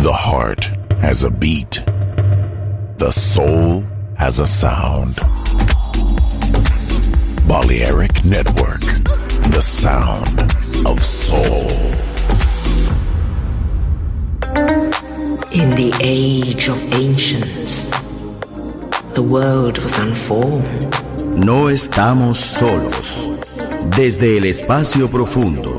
The heart has a beat. The soul has a sound. Balearic Network. The sound of soul. In the age of ancients, the world was unformed. No estamos solos. Desde el espacio profundo,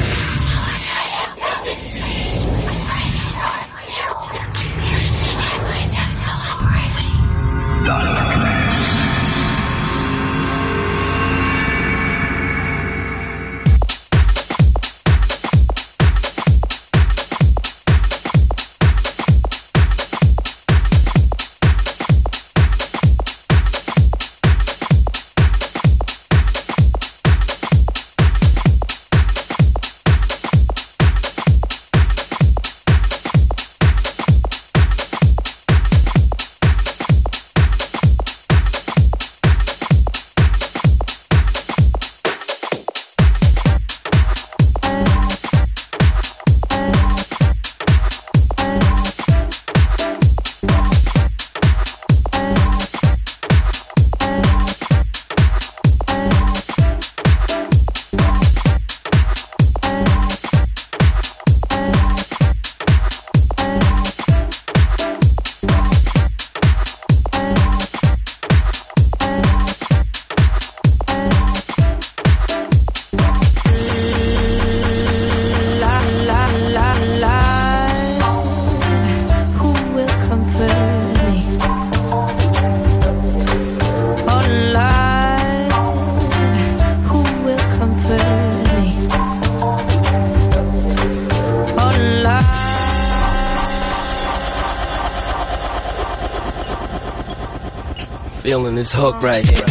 This hook right here.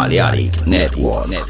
Balearic Network.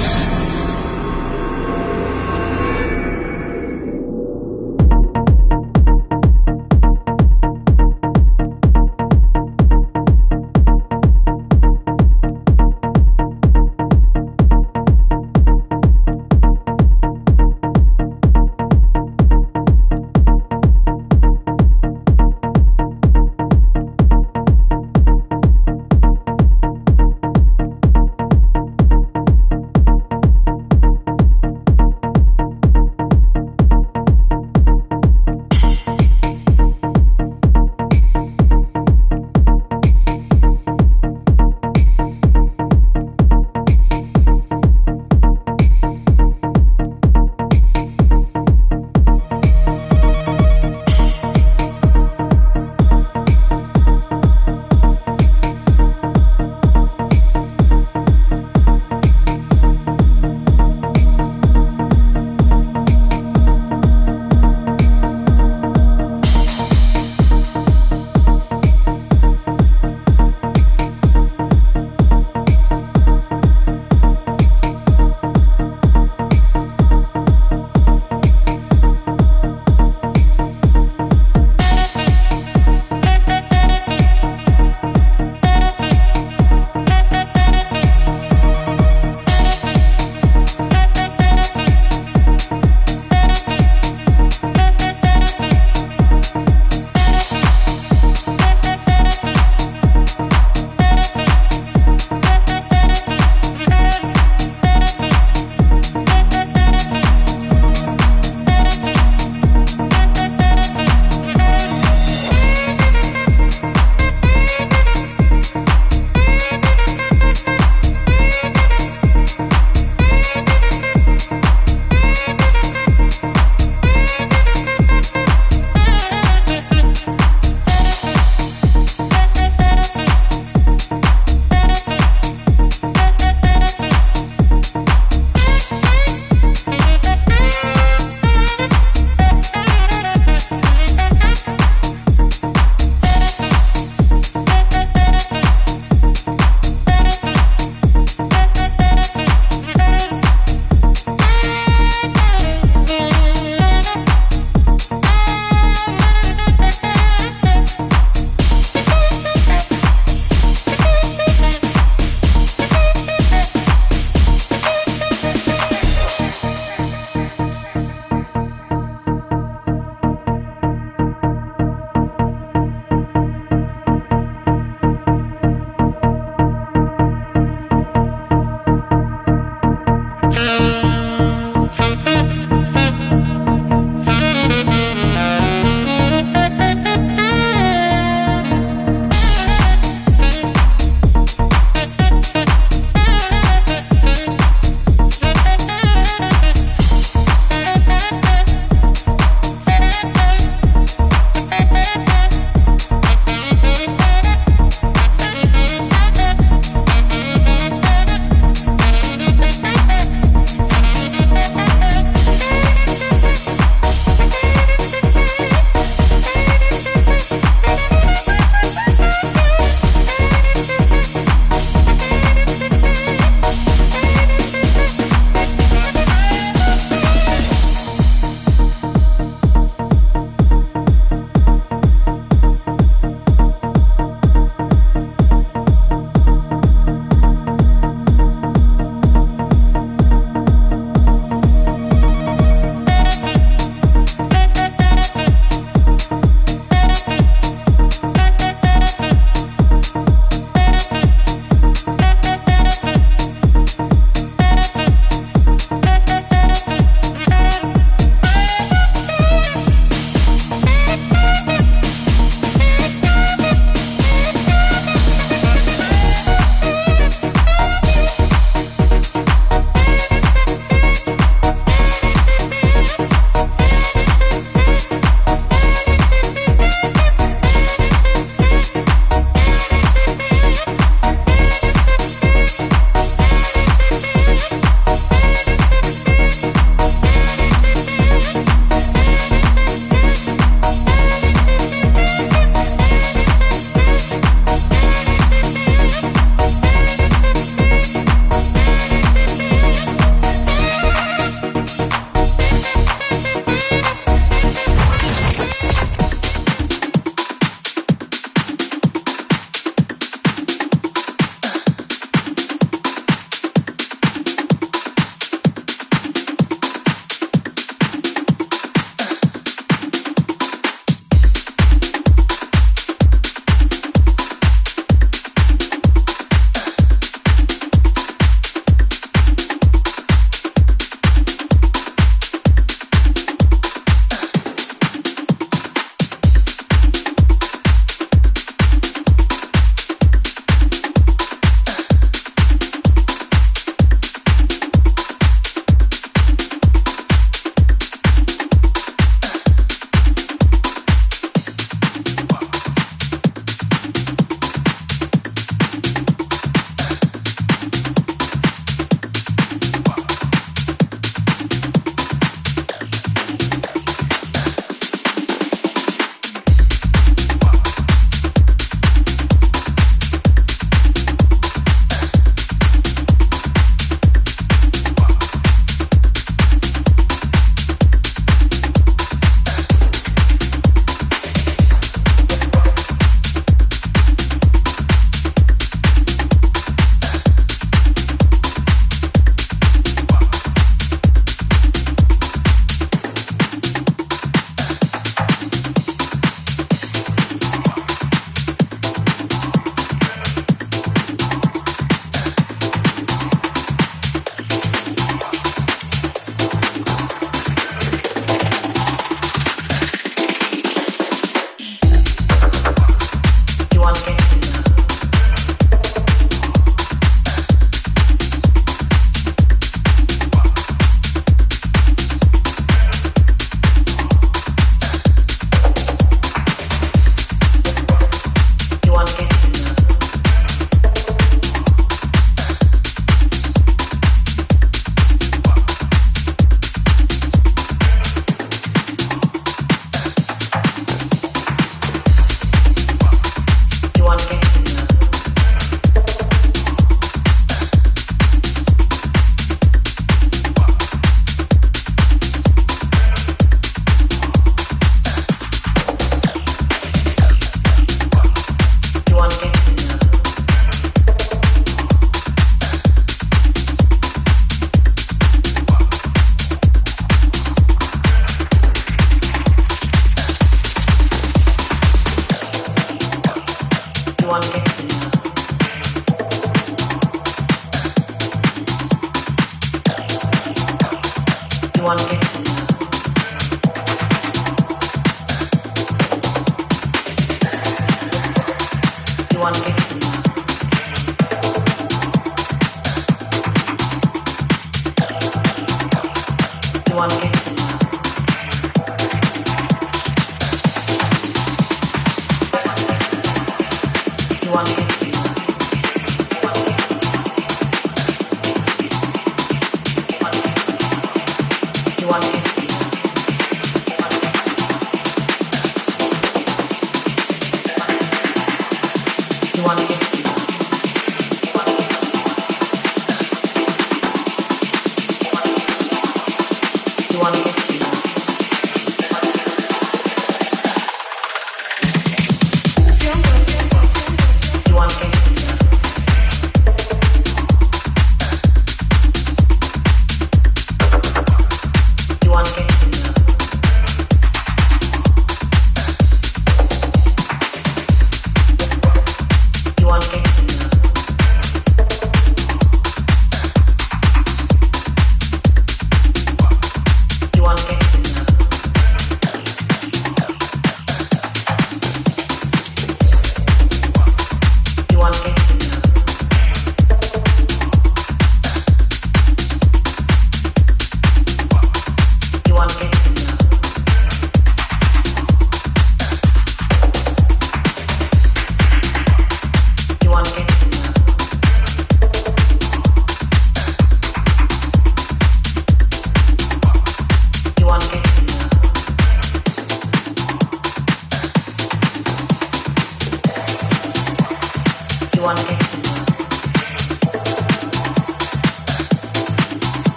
Sumérgete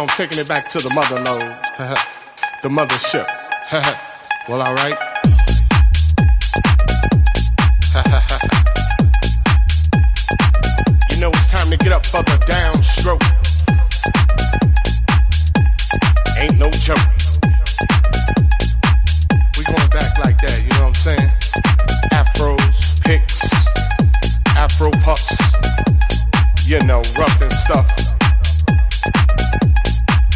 Know, I'm taking it back to the mother lode. the mothership. well, alright. you know, it's time to get up for the downstroke. Ain't no joke. We going back like that, you know what I'm saying? Afros, picks, afro puffs, you know, rough and stuff.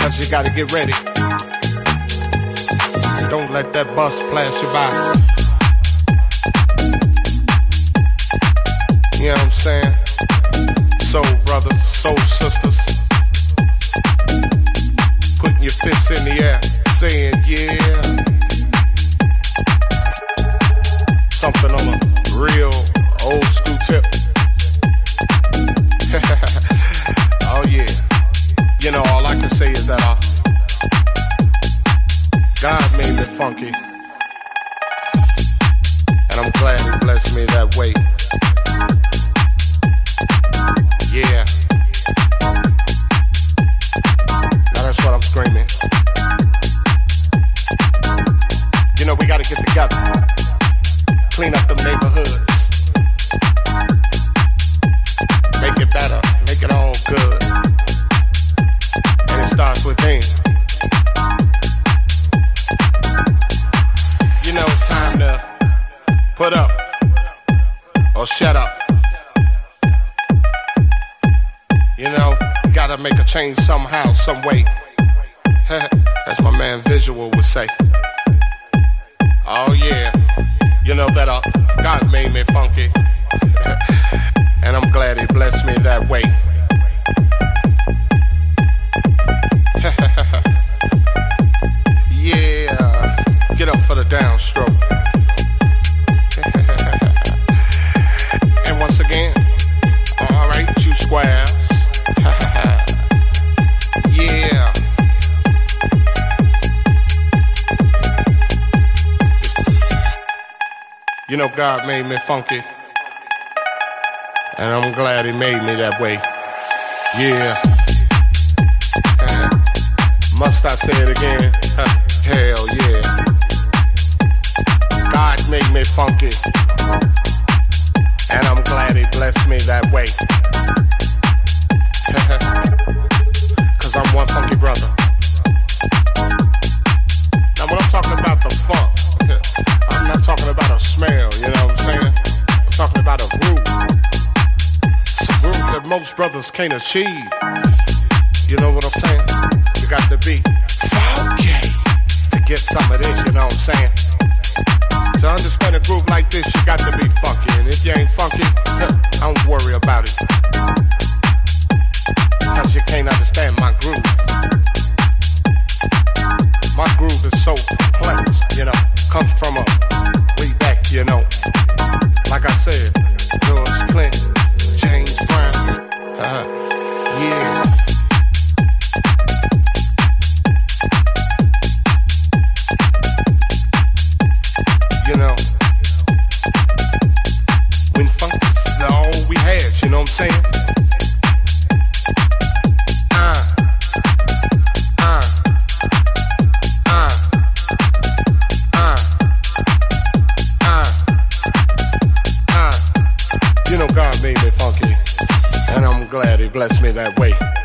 Cause you gotta get ready. Don't let that bus pass you by. You know what I'm saying? Soul brothers, soul sisters. Putting your fists in the air, saying yeah. Something on a real old school tip. Funky. And I'm glad he blessed me that way. You know, God made me funky. And I'm glad He made me that way. Yeah. Must I say it again? Hell yeah. God made me funky. And I'm glad He blessed me that way. Cause I'm one funky brother. Now, when I'm talking about the funk, talking about a smell, you know what I'm saying? I'm talking about a groove. It's a groove that most brothers can't achieve. You know what I'm saying? You got to be funky to get some of this, you know what I'm saying? To understand a groove like this, you got to be funky. And if you ain't funky, I don't worry about it. Cause you can't understand my groove. My groove is so complex, you know, comes from a way back, you know. Like I said, George Clinton, James Brown, uh, blessed me that way.